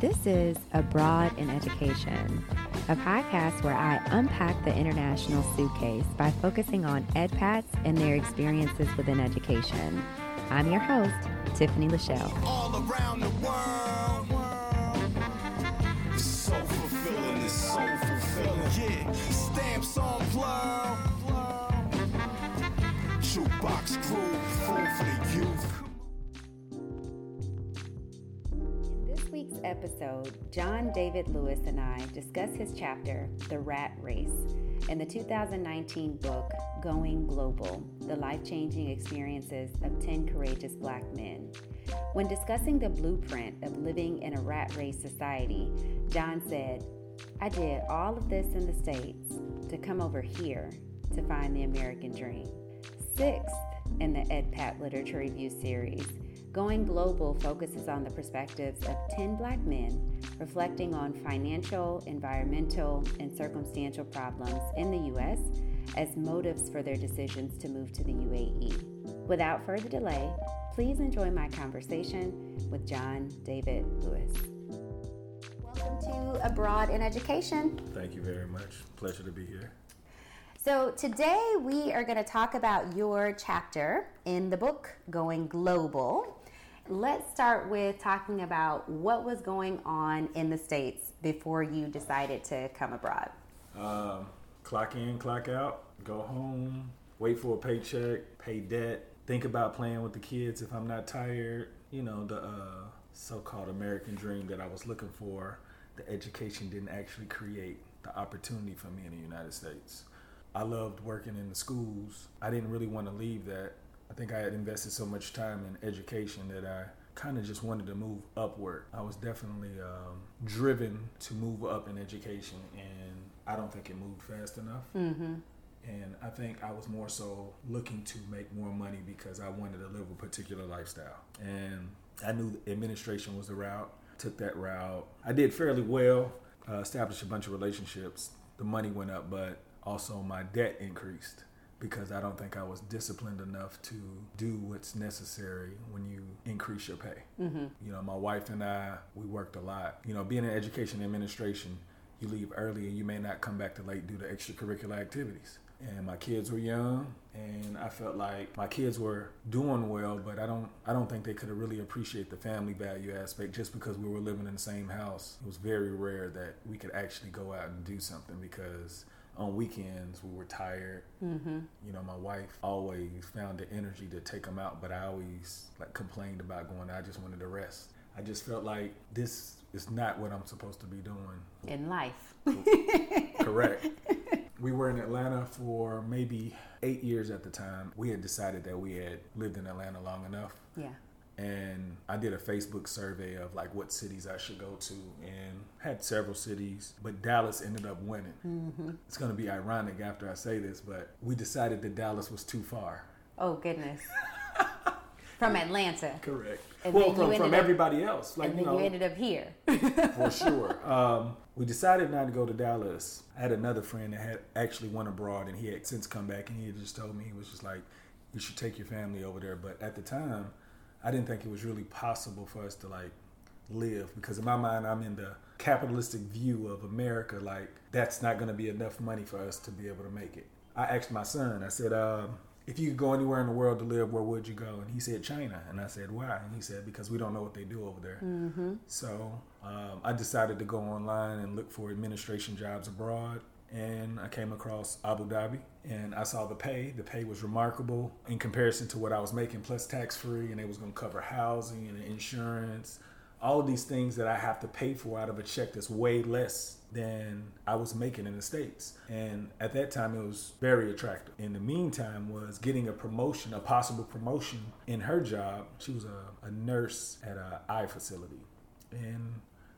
This is Abroad in Education, a podcast where I unpack the international suitcase by focusing on EdPats and their experiences within education. I'm your host, Tiffany Lachelle. Episode, John David Lewis and I discuss his chapter, The Rat Race, in the 2019 book, Going Global The Life Changing Experiences of 10 Courageous Black Men. When discussing the blueprint of living in a rat race society, John said, I did all of this in the States to come over here to find the American dream. Sixth in the EdPat Literature Review series, Going Global focuses on the perspectives of 10 black men reflecting on financial, environmental, and circumstantial problems in the U.S. as motives for their decisions to move to the UAE. Without further delay, please enjoy my conversation with John David Lewis. Welcome to Abroad in Education. Thank you very much. Pleasure to be here. So, today we are going to talk about your chapter in the book Going Global. Let's start with talking about what was going on in the States before you decided to come abroad. Um, clock in, clock out, go home, wait for a paycheck, pay debt, think about playing with the kids if I'm not tired. You know, the uh, so called American dream that I was looking for, the education didn't actually create the opportunity for me in the United States. I loved working in the schools. I didn't really want to leave that I think I had invested so much time in education that I kind of just wanted to move upward. I was definitely um, driven to move up in education, and I don't think it moved fast enough. Mm-hmm. And I think I was more so looking to make more money because I wanted to live a particular lifestyle. And I knew administration was the route, took that route. I did fairly well, uh, established a bunch of relationships. The money went up, but also my debt increased because I don't think I was disciplined enough to do what's necessary when you increase your pay. Mm-hmm. You know, my wife and I, we worked a lot. You know, being in education administration, you leave early and you may not come back to late due to extracurricular activities. And my kids were young, and I felt like my kids were doing well, but I don't, I don't think they could have really appreciate the family value aspect just because we were living in the same house. It was very rare that we could actually go out and do something because on weekends we were tired. Mm-hmm. You know, my wife always found the energy to take them out, but I always like complained about going. I just wanted to rest. I just felt like this is not what I'm supposed to be doing in life. Correct. We were in Atlanta for maybe eight years at the time. We had decided that we had lived in Atlanta long enough. Yeah and I did a Facebook survey of like what cities I should go to, and had several cities, but Dallas ended up winning. Mm-hmm. It's going to be ironic after I say this, but we decided that Dallas was too far. Oh goodness. from Atlanta. Correct. And well, from, from everybody up, else. Like, and then you, know, you ended up here. for sure. Um, we decided not to go to Dallas. I had another friend that had actually went abroad, and he had since come back, and he had just told me he was just like, "You should take your family over there." But at the time, I didn't think it was really possible for us to like live because in my mind I'm in the capitalistic view of America like that's not going to be enough money for us to be able to make it. I asked my son. I said, um, "If you could go anywhere in the world to live, where would you go?" And he said, "China." And I said, "Why?" And he said, "Because we don't know what they do over there." Mm-hmm. So um, I decided to go online and look for administration jobs abroad and I came across Abu Dhabi and I saw the pay. The pay was remarkable in comparison to what I was making, plus tax free, and it was going to cover housing and insurance, all these things that I have to pay for out of a check that's way less than I was making in the States. And at that time, it was very attractive. In the meantime, was getting a promotion, a possible promotion in her job. She was a, a nurse at an eye facility. And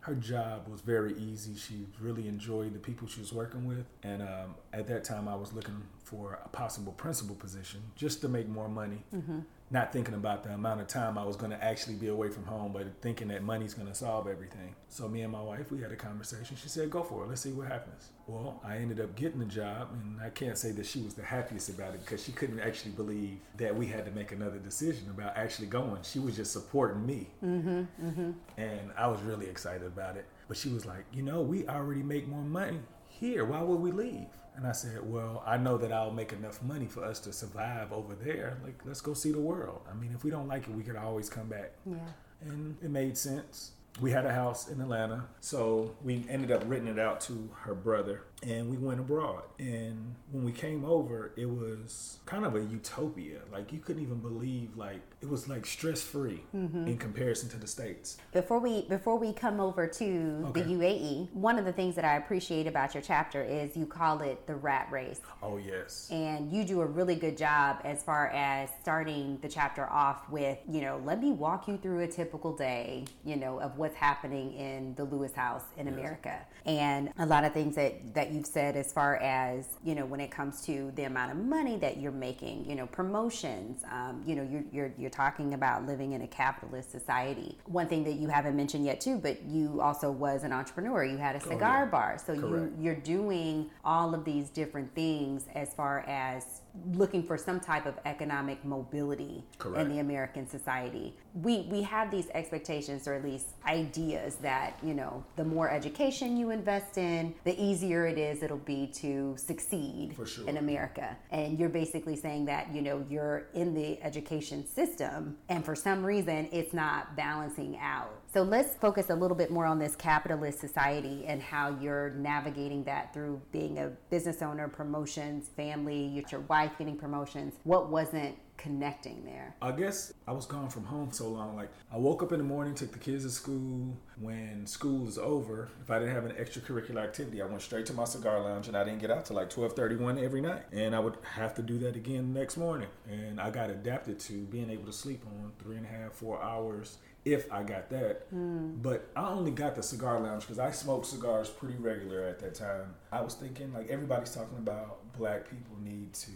her job was very easy. She really enjoyed the people she was working with. And um, at that time, I was looking for a possible principal position just to make more money. Mm-hmm. Not thinking about the amount of time I was going to actually be away from home, but thinking that money's going to solve everything. So me and my wife, we had a conversation. She said, "Go for it. Let's see what happens." Well, I ended up getting the job, and I can't say that she was the happiest about it because she couldn't actually believe that we had to make another decision about actually going. She was just supporting me, mm-hmm, mm-hmm. and I was really excited about it. But she was like, "You know, we already make more money here. Why would we leave?" And I said, Well, I know that I'll make enough money for us to survive over there. Like, let's go see the world. I mean, if we don't like it, we could always come back. Yeah. And it made sense we had a house in Atlanta, so we ended up renting it out to her brother, and we went abroad. And when we came over, it was kind of a utopia. Like you couldn't even believe, like it was like stress free mm-hmm. in comparison to the states. Before we before we come over to okay. the UAE, one of the things that I appreciate about your chapter is you call it the rat race. Oh yes. And you do a really good job as far as starting the chapter off with, you know, let me walk you through a typical day, you know, of what's happening in the Lewis house in yes. America. And a lot of things that, that you've said as far as, you know, when it comes to the amount of money that you're making, you know, promotions, um, you know, you're, you're, you're talking about living in a capitalist society. One thing that you haven't mentioned yet too, but you also was an entrepreneur. You had a cigar oh, yeah. bar. So you, you're doing all of these different things as far as looking for some type of economic mobility Correct. in the American society. We we have these expectations or at least ideas that, you know, the more education you invest in, the easier it is it'll be to succeed sure. in America. And you're basically saying that, you know, you're in the education system and for some reason it's not balancing out. So let's focus a little bit more on this capitalist society and how you're navigating that through being a business owner, promotions, family, your wife getting promotions. What wasn't connecting there? I guess I was gone from home so long. Like I woke up in the morning, took the kids to school. When school is over, if I didn't have an extracurricular activity, I went straight to my cigar lounge and I didn't get out till like twelve thirty one every night. And I would have to do that again next morning. And I got adapted to being able to sleep on three and a half, four hours if I got that. Mm. But I only got the cigar lounge because I smoked cigars pretty regular at that time. I was thinking like everybody's talking about black people need to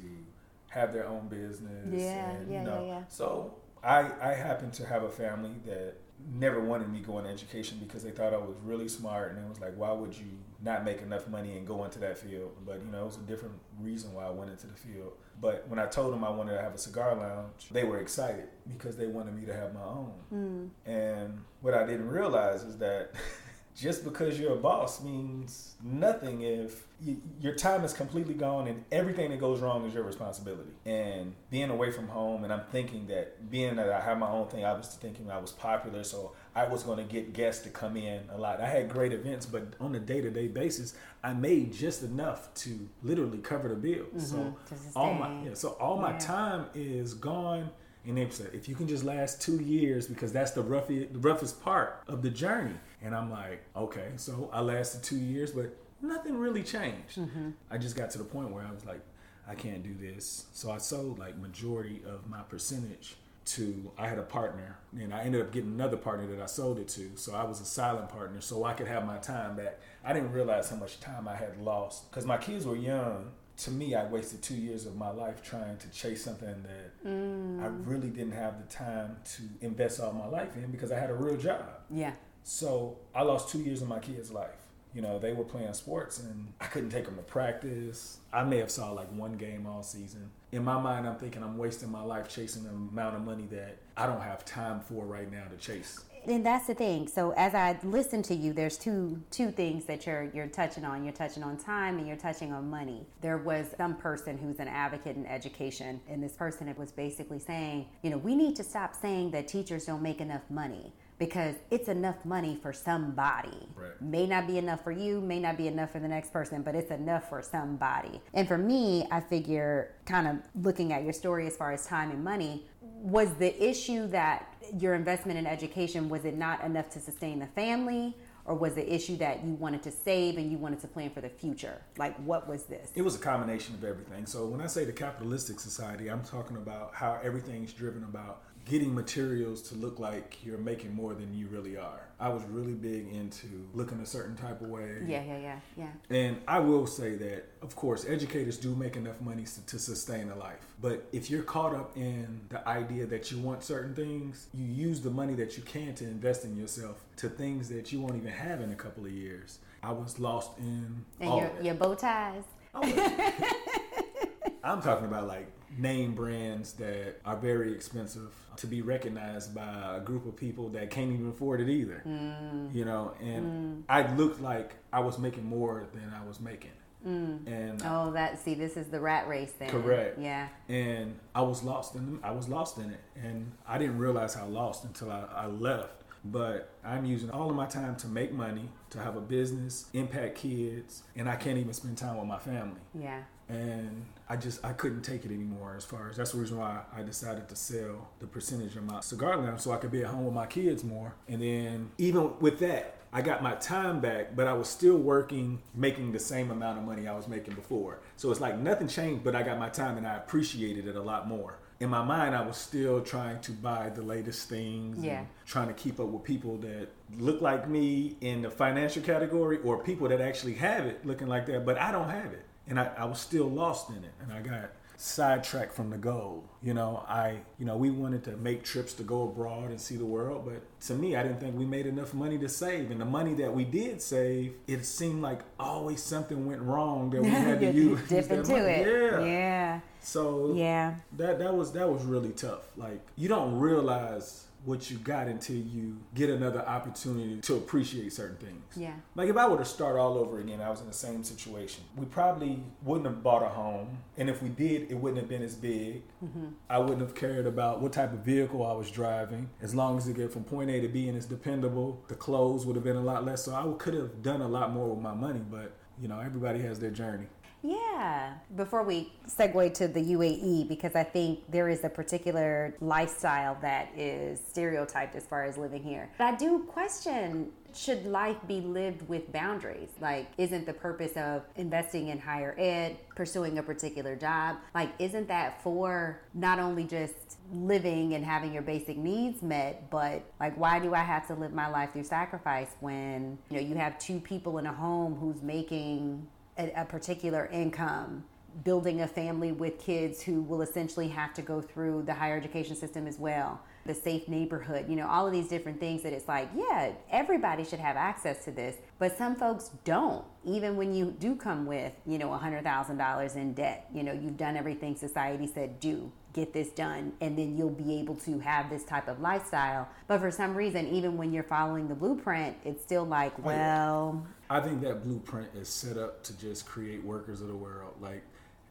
have their own business. Yeah, and, yeah, you know, yeah, yeah. So I I happen to have a family that never wanted me going to education because they thought I was really smart and it was like, why would you not make enough money and go into that field? But you know, it was a different reason why I went into the field. But when I told them I wanted to have a cigar lounge, they were excited because they wanted me to have my own. Mm. And what I didn't realize is that just because you're a boss means nothing if you, your time is completely gone and everything that goes wrong is your responsibility. And being away from home, and I'm thinking that being that I have my own thing, I was thinking I was popular, so I was going to get guests to come in a lot. I had great events, but on a day to day basis, I made just enough to literally cover the bills. Mm-hmm. So all my yeah, so all yeah. my time is gone and they said, if you can just last two years, because that's the roughest, the roughest part of the journey. And I'm like, okay. So I lasted two years, but nothing really changed. Mm-hmm. I just got to the point where I was like, I can't do this. So I sold like majority of my percentage to I had a partner and I ended up getting another partner that I sold it to. So I was a silent partner so I could have my time back. I didn't realize how much time I had lost because my kids were young to me, I wasted two years of my life trying to chase something that mm. I really didn't have the time to invest all my life in because I had a real job. Yeah. So I lost two years of my kids' life. You know, they were playing sports and I couldn't take them to practice. I may have saw like one game all season. In my mind, I'm thinking I'm wasting my life chasing the amount of money that I don't have time for right now to chase and that's the thing. So as I listen to you, there's two two things that you're you're touching on. You're touching on time and you're touching on money. There was some person who's an advocate in education, and this person was basically saying, you know, we need to stop saying that teachers don't make enough money because it's enough money for somebody. Right. May not be enough for you, may not be enough for the next person, but it's enough for somebody. And for me, I figure, kind of looking at your story as far as time and money, was the issue that your investment in education was it not enough to sustain the family? or was the issue that you wanted to save and you wanted to plan for the future? Like, what was this? It was a combination of everything. So, when I say the capitalistic society, I'm talking about how everything's driven about getting materials to look like you're making more than you really are. I was really big into looking a certain type of way. Yeah, yeah, yeah, yeah. And I will say that, of course, educators do make enough money to, to sustain a life. But if you're caught up in the idea that you want certain things, you use the money that you can to invest in yourself to things that you won't even have in a couple of years. I was lost in And all your, your bow ties. I'm talking about like name brands that are very expensive to be recognized by a group of people that can't even afford it either. Mm. You know, and mm. I looked like I was making more than I was making. Mm. And Oh, that see, this is the rat race then. Correct. Yeah. and I was lost in I was lost in it, and I didn't realize how lost until I, I left. But I'm using all of my time to make money, to have a business, impact kids, and I can't even spend time with my family. Yeah. And I just I couldn't take it anymore. As far as that's the reason why I decided to sell the percentage of my cigar lounge so I could be at home with my kids more. And then even with that, I got my time back, but I was still working, making the same amount of money I was making before. So it's like nothing changed, but I got my time and I appreciated it a lot more. In my mind, I was still trying to buy the latest things, Yeah. and trying to keep up with people that look like me in the financial category, or people that actually have it looking like that, but I don't have it, and I, I was still lost in it, and I got sidetracked from the goal. You know, I, you know, we wanted to make trips to go abroad and see the world, but to me, I didn't think we made enough money to save. And the money that we did save, it seemed like always something went wrong that we had to use. Dip that into money. it. Yeah. Yeah. So Yeah. that that was that was really tough. Like you don't realize what you got until you get another opportunity to appreciate certain things. Yeah. Like if I were to start all over again, I was in the same situation. We probably wouldn't have bought a home, and if we did, it wouldn't have been as big. Mm-hmm. I wouldn't have cared about what type of vehicle I was driving, as long as it get from point A to B and it's dependable. The clothes would have been a lot less, so I could have done a lot more with my money. But you know, everybody has their journey. Yeah. Before we segue to the UAE, because I think there is a particular lifestyle that is stereotyped as far as living here. But I do question should life be lived with boundaries? Like, isn't the purpose of investing in higher ed, pursuing a particular job, like, isn't that for not only just living and having your basic needs met, but like, why do I have to live my life through sacrifice when, you know, you have two people in a home who's making a, a particular income building a family with kids who will essentially have to go through the higher education system as well the safe neighborhood you know all of these different things that it's like yeah everybody should have access to this. But some folks don't even when you do come with you know $100000 in debt. You know you've done everything society said do get this done and then you'll be able to have this type of lifestyle but for some reason even when you're following the blueprint it's still like well I think that blueprint is set up to just create workers of the world. Like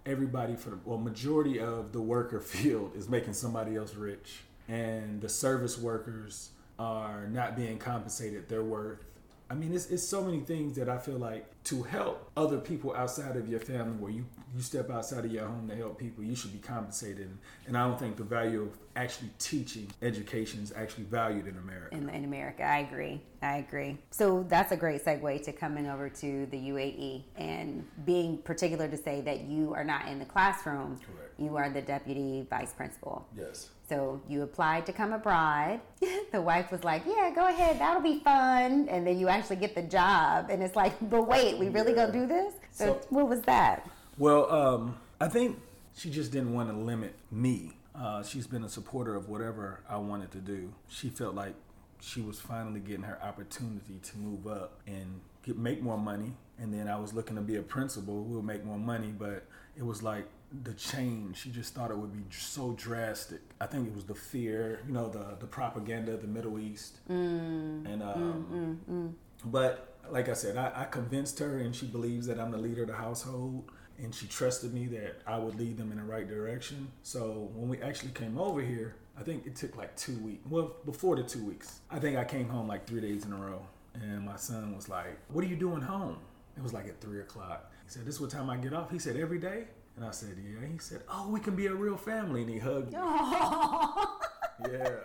everybody for the well, majority of the worker field is making somebody else rich, and the service workers are not being compensated their worth. I mean, it's, it's so many things that I feel like to help other people outside of your family, where you, you step outside of your home to help people, you should be compensated. And I don't think the value of actually teaching education is actually valued in America. in, in America. I agree. I agree. So that's a great segue to coming over to the UAE and being particular to say that you are not in the classroom. Correct. You are the deputy vice principal. yes. So you applied to come abroad. the wife was like, "Yeah, go ahead. That'll be fun." And then you actually get the job, and it's like, "But wait, we really gonna do this?" So, So- what was that? Well, um, I think she just didn't want to limit me. Uh, she's been a supporter of whatever I wanted to do. She felt like she was finally getting her opportunity to move up and get, make more money. And then I was looking to be a principal who would make more money, but it was like the change. She just thought it would be so drastic. I think it was the fear, you know, the the propaganda of the Middle East, mm. and mm, um, mm, but like I said, I, I convinced her, and she believes that I'm the leader of the household, and she trusted me that I would lead them in the right direction. So when we actually came over here, I think it took like two weeks. Well, before the two weeks, I think I came home like three days in a row, and my son was like, "What are you doing home?" It was like at three o'clock. He said, "This is what time I get off." He said, "Every day." And I said, "Yeah." He said, "Oh, we can be a real family," and he hugged me. Yeah.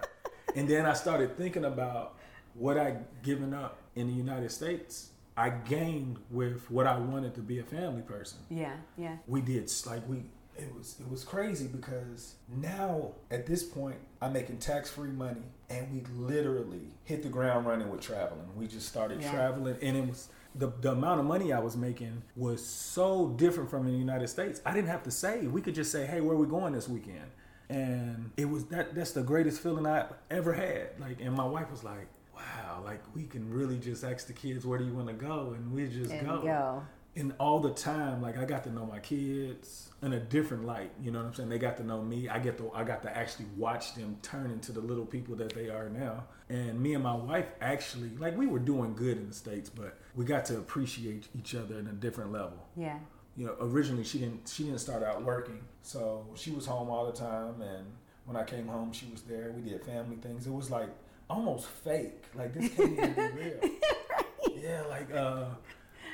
And then I started thinking about what I given up in the United States. I gained with what I wanted to be a family person. Yeah, yeah. We did like we it was it was crazy because now at this point I'm making tax free money and we literally hit the ground running with traveling. We just started yeah. traveling and it was the, the amount of money I was making was so different from in the United States. I didn't have to say. We could just say, "Hey, where are we going this weekend?" And it was that that's the greatest feeling I ever had. Like, and my wife was like, "Wow, like we can really just ask the kids where do you want to go, and we just and go." go and all the time, like I got to know my kids in a different light. You know what I'm saying? They got to know me. I get to I got to actually watch them turn into the little people that they are now. And me and my wife actually like we were doing good in the states, but we got to appreciate each other in a different level. Yeah. You know, originally she didn't she didn't start out working, so she was home all the time. And when I came home, she was there. We did family things. It was like almost fake. Like this can't even be real.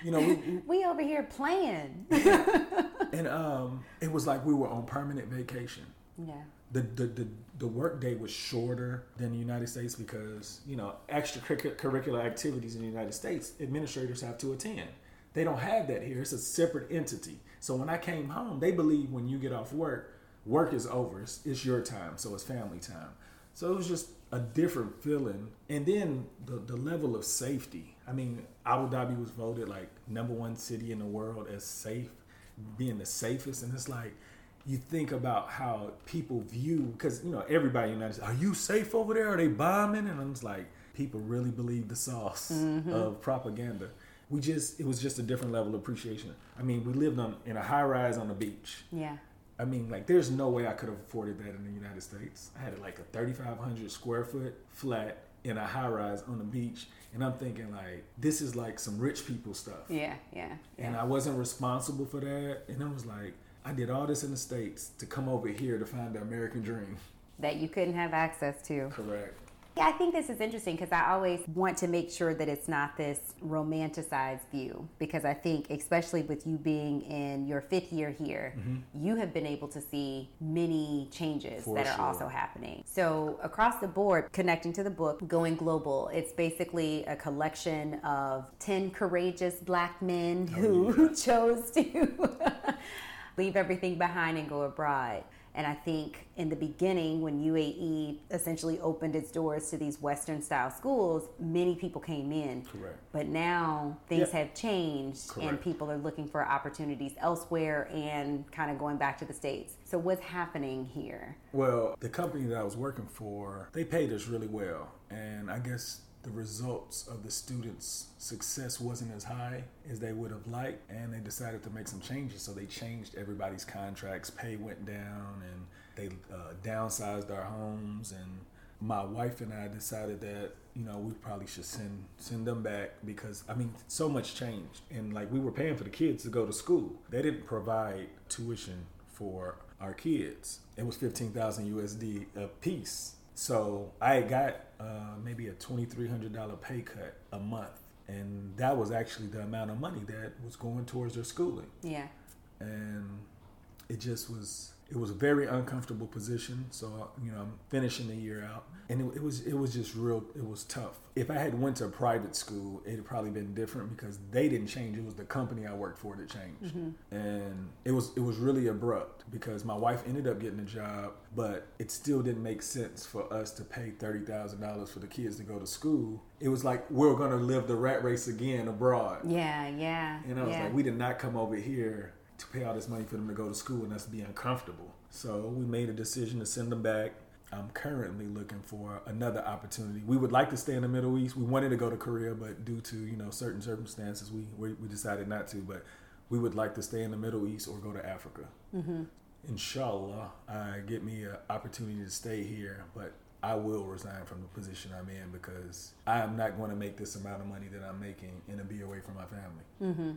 You know, we, we, we over here playing. and um, it was like we were on permanent vacation. Yeah. The, the, the, the work day was shorter than the United States because, you know, extracurricular activities in the United States, administrators have to attend. They don't have that here. It's a separate entity. So when I came home, they believe when you get off work, work is over. It's, it's your time. So it's family time. So it was just a different feeling. And then the, the level of safety. I mean, Abu Dhabi was voted like number one city in the world as safe, being the safest. And it's like, you think about how people view, because, you know, everybody in the United States, are you safe over there? Are they bombing? And I'm just like, people really believe the sauce mm-hmm. of propaganda. We just, it was just a different level of appreciation. I mean, we lived on in a high rise on the beach. Yeah I mean, like, there's no way I could have afforded that in the United States. I had like a 3,500 square foot flat in a high rise on the beach. And I'm thinking, like, this is like some rich people stuff. Yeah, yeah, yeah. And I wasn't responsible for that. And I was like, I did all this in the States to come over here to find the American dream. That you couldn't have access to. Correct. Yeah, I think this is interesting because I always want to make sure that it's not this romanticized view because I think, especially with you being in your fifth year here, mm-hmm. you have been able to see many changes For that are also happening. So, across the board, connecting to the book, Going Global, it's basically a collection of 10 courageous black men oh, who yeah. chose to leave everything behind and go abroad. And I think in the beginning, when UAE essentially opened its doors to these Western style schools, many people came in. Correct. But now things have changed Correct. and people are looking for opportunities elsewhere and kind of going back to the States. So, what's happening here? Well, the company that I was working for, they paid us really well. And I guess the results of the students' success wasn't as high as they would have liked, and they decided to make some changes. So they changed everybody's contracts, pay went down, and they uh, downsized our homes. And my wife and I decided that you know we probably should send send them back because I mean so much changed, and like we were paying for the kids to go to school. They didn't provide tuition for our kids. It was fifteen thousand USD a piece so I got uh, maybe a twenty three hundred dollar pay cut a month, and that was actually the amount of money that was going towards their schooling. Yeah, and it just was it was a very uncomfortable position. So you know, I'm finishing the year out, and it, it, was it was just real. It was tough. If I had went to a private school, it'd probably been different because they didn't change. It was the company I worked for that changed, mm-hmm. and it was it was really abrupt because my wife ended up getting a job, but it still didn't make sense for us to pay thirty thousand dollars for the kids to go to school. It was like we're gonna live the rat race again abroad. Yeah, yeah. And I was yeah. like, we did not come over here to pay all this money for them to go to school and us be uncomfortable. So we made a decision to send them back. I'm currently looking for another opportunity. We would like to stay in the Middle East. We wanted to go to Korea, but due to you know certain circumstances, we we, we decided not to. But we would like to stay in the Middle East or go to Africa. Mm-hmm. Inshallah, I get me an opportunity to stay here, but I will resign from the position I'm in because I am not going to make this amount of money that I'm making and be away from my family. Mm-hmm.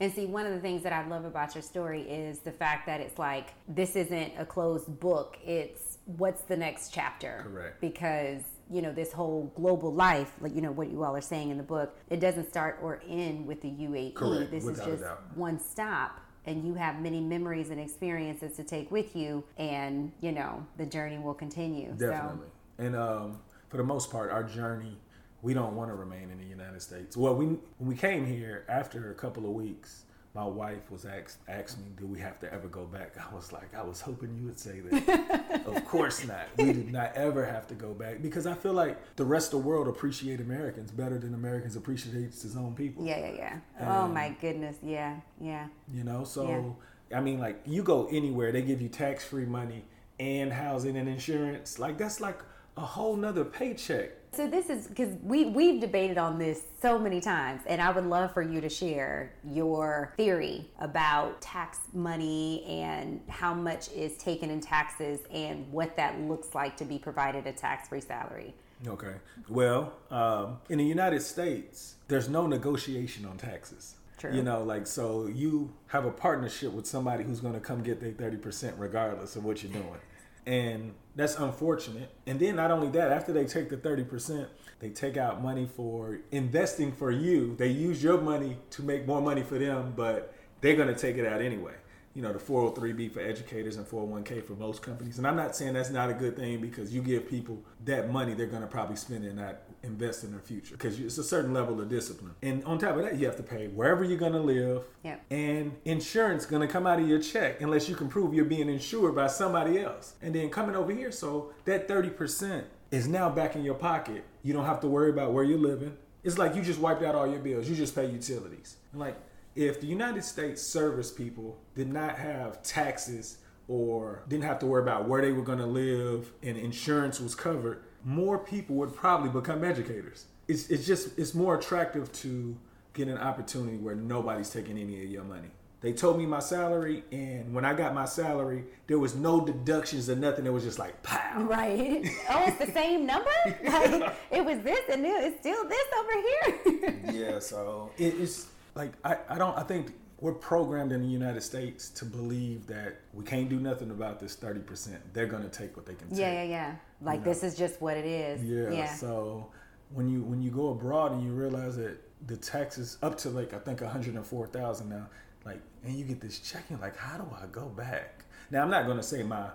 And see, one of the things that I love about your story is the fact that it's like this isn't a closed book. It's what's the next chapter. Correct. Because you know this whole global life, like you know what you all are saying in the book, it doesn't start or end with the UAE. Correct. This Without is just one stop and you have many memories and experiences to take with you and you know the journey will continue definitely so. and um, for the most part our journey we don't want to remain in the United States. Well, we when we came here after a couple of weeks, my wife was asked asked me, "Do we have to ever go back?" I was like, I was hoping you would say that. of course not. We did not ever have to go back because I feel like the rest of the world appreciate Americans better than Americans appreciate his own people. Yeah, yeah, yeah. oh my goodness, yeah, yeah. You know, so yeah. I mean, like you go anywhere, they give you tax free money and housing and insurance. Like that's like a whole nother paycheck. So this is because we we've debated on this so many times, and I would love for you to share your theory about tax money and how much is taken in taxes and what that looks like to be provided a tax-free salary. Okay. Well, um, in the United States, there's no negotiation on taxes. True. You know, like so you have a partnership with somebody who's going to come get their thirty percent regardless of what you're doing and that's unfortunate. And then not only that, after they take the thirty percent, they take out money for investing for you. They use your money to make more money for them, but they're going to take it out anyway you know the 403b for educators and 401k for most companies. And i'm not saying that's not a good thing because you give people that money they're going to probably spend it and not invest in their future. Because it's a certain level of discipline. And on top of that you have to pay wherever you're going to live. Yep. and insurance going to come out of your check unless you can prove you're being insured by somebody else. And then coming over here so that 30% is now back in your pocket. You don't have to worry about where you're living. It's like you just wiped out all your bills. You just pay utilities. And like if the United States service people did not have taxes or didn't have to worry about where they were going to live and insurance was covered, more people would probably become educators. It's, it's just it's more attractive to get an opportunity where nobody's taking any of your money. They told me my salary, and when I got my salary, there was no deductions or nothing. It was just like pow. Right. Oh, it's the same number. Like it was this, and it's still this over here. yeah. So it, it's like I, I don't I think we're programmed in the United States to believe that we can't do nothing about this 30%. They're going to take what they can take. Yeah, yeah, yeah. Like you know? this is just what it is. Yeah, yeah. So when you when you go abroad and you realize that the taxes up to like I think 104,000 now, like and you get this check like how do I go back? Now I'm not going to say my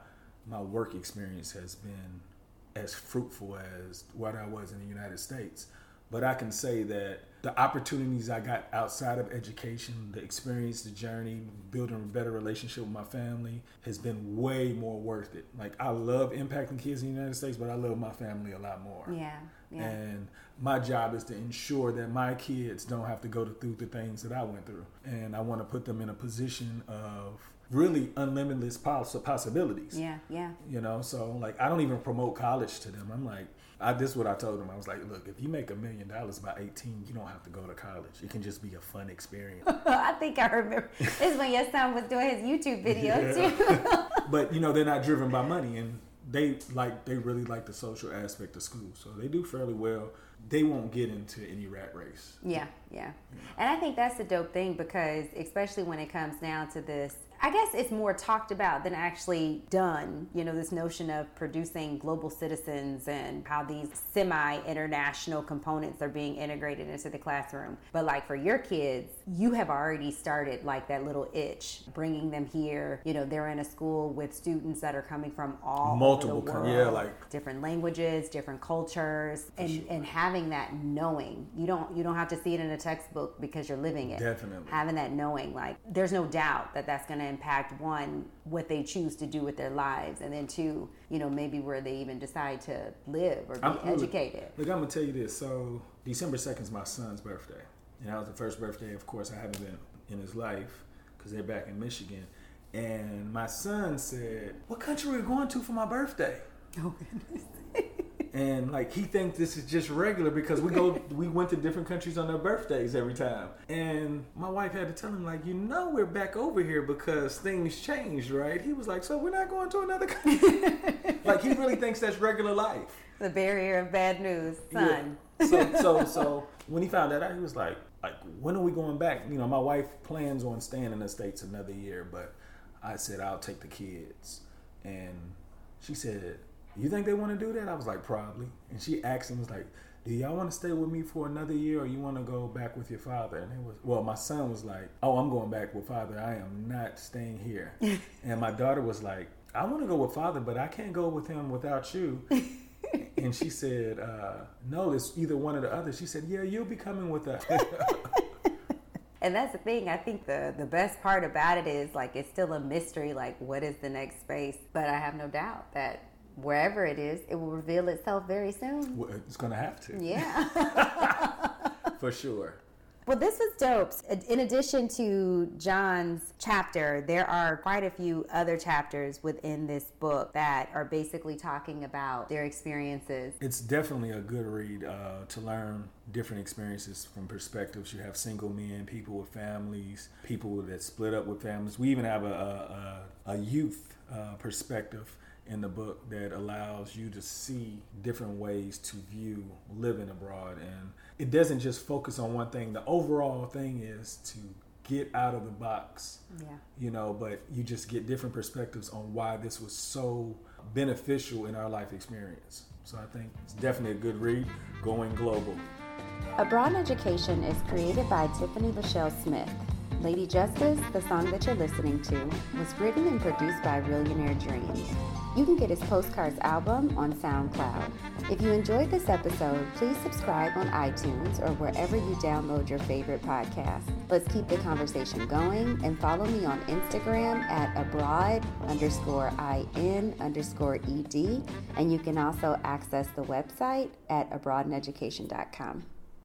my work experience has been as fruitful as what I was in the United States, but I can say that the opportunities I got outside of education, the experience, the journey, building a better relationship with my family has been way more worth it. Like I love impacting kids in the United States, but I love my family a lot more. Yeah. yeah. And my job is to ensure that my kids don't have to go through the things that I went through. And I want to put them in a position of really unlimited poss- possibilities. Yeah, yeah. You know, so like I don't even promote college to them. I'm like, I this is what I told him. I was like, look, if you make a million dollars by 18, you don't have to go to college. It can just be a fun experience. I think I remember. This when your son was doing his YouTube video yeah. too. but you know, they're not driven by money, and they like they really like the social aspect of school, so they do fairly well. They won't get into any rat race. Yeah, yeah, and I think that's the dope thing because especially when it comes down to this I guess it's more talked about than actually done. You know, this notion of producing global citizens and how these semi international components are being integrated into the classroom. But like for your kids, you have already started like that little itch, bringing them here. You know, they're in a school with students that are coming from all multiple, over the world, yeah, like different languages, different cultures, and sure. and having that knowing. You don't you don't have to see it in a textbook because you're living it. Definitely having that knowing, like there's no doubt that that's going to impact one what they choose to do with their lives, and then two, you know, maybe where they even decide to live or be I'm, educated. Look, look, I'm gonna tell you this. So December second is my son's birthday, and that was the first birthday. Of course, I haven't been in his life because they're back in Michigan. And my son said, "What country are we going to for my birthday?" Oh goodness and like he thinks this is just regular because we go we went to different countries on their birthdays every time. And my wife had to tell him like you know we're back over here because things changed right? He was like so we're not going to another country? Like he really thinks that's regular life. The barrier of bad news son. Yeah. so so so when he found that out he was like like when are we going back? You know my wife plans on staying in the states another year but i said i'll take the kids. And she said you think they want to do that? I was like, probably. And she asked him, was like, do y'all want to stay with me for another year or you want to go back with your father? And it was, well, my son was like, oh, I'm going back with father. I am not staying here. and my daughter was like, I want to go with father, but I can't go with him without you. and she said, uh, no, it's either one or the other. She said, yeah, you'll be coming with us. and that's the thing. I think the the best part about it is like it's still a mystery. Like, what is the next space? But I have no doubt that wherever it is, it will reveal itself very soon. Well, It's gonna have to. Yeah. For sure. Well, this was dope. In addition to John's chapter, there are quite a few other chapters within this book that are basically talking about their experiences. It's definitely a good read uh, to learn different experiences from perspectives. You have single men, people with families, people that split up with families. We even have a, a, a youth uh, perspective in the book that allows you to see different ways to view living abroad and it doesn't just focus on one thing the overall thing is to get out of the box Yeah. you know but you just get different perspectives on why this was so beneficial in our life experience so i think it's definitely a good read going global Abroad Education is created by Tiffany Lachelle Smith. Lady Justice, the song that you're listening to, was written and produced by Millionaire Dreams. You can get his postcards album on SoundCloud. If you enjoyed this episode, please subscribe on iTunes or wherever you download your favorite podcast. Let's keep the conversation going and follow me on Instagram at abroad underscore in underscore ed. And you can also access the website at abroadeducation.com.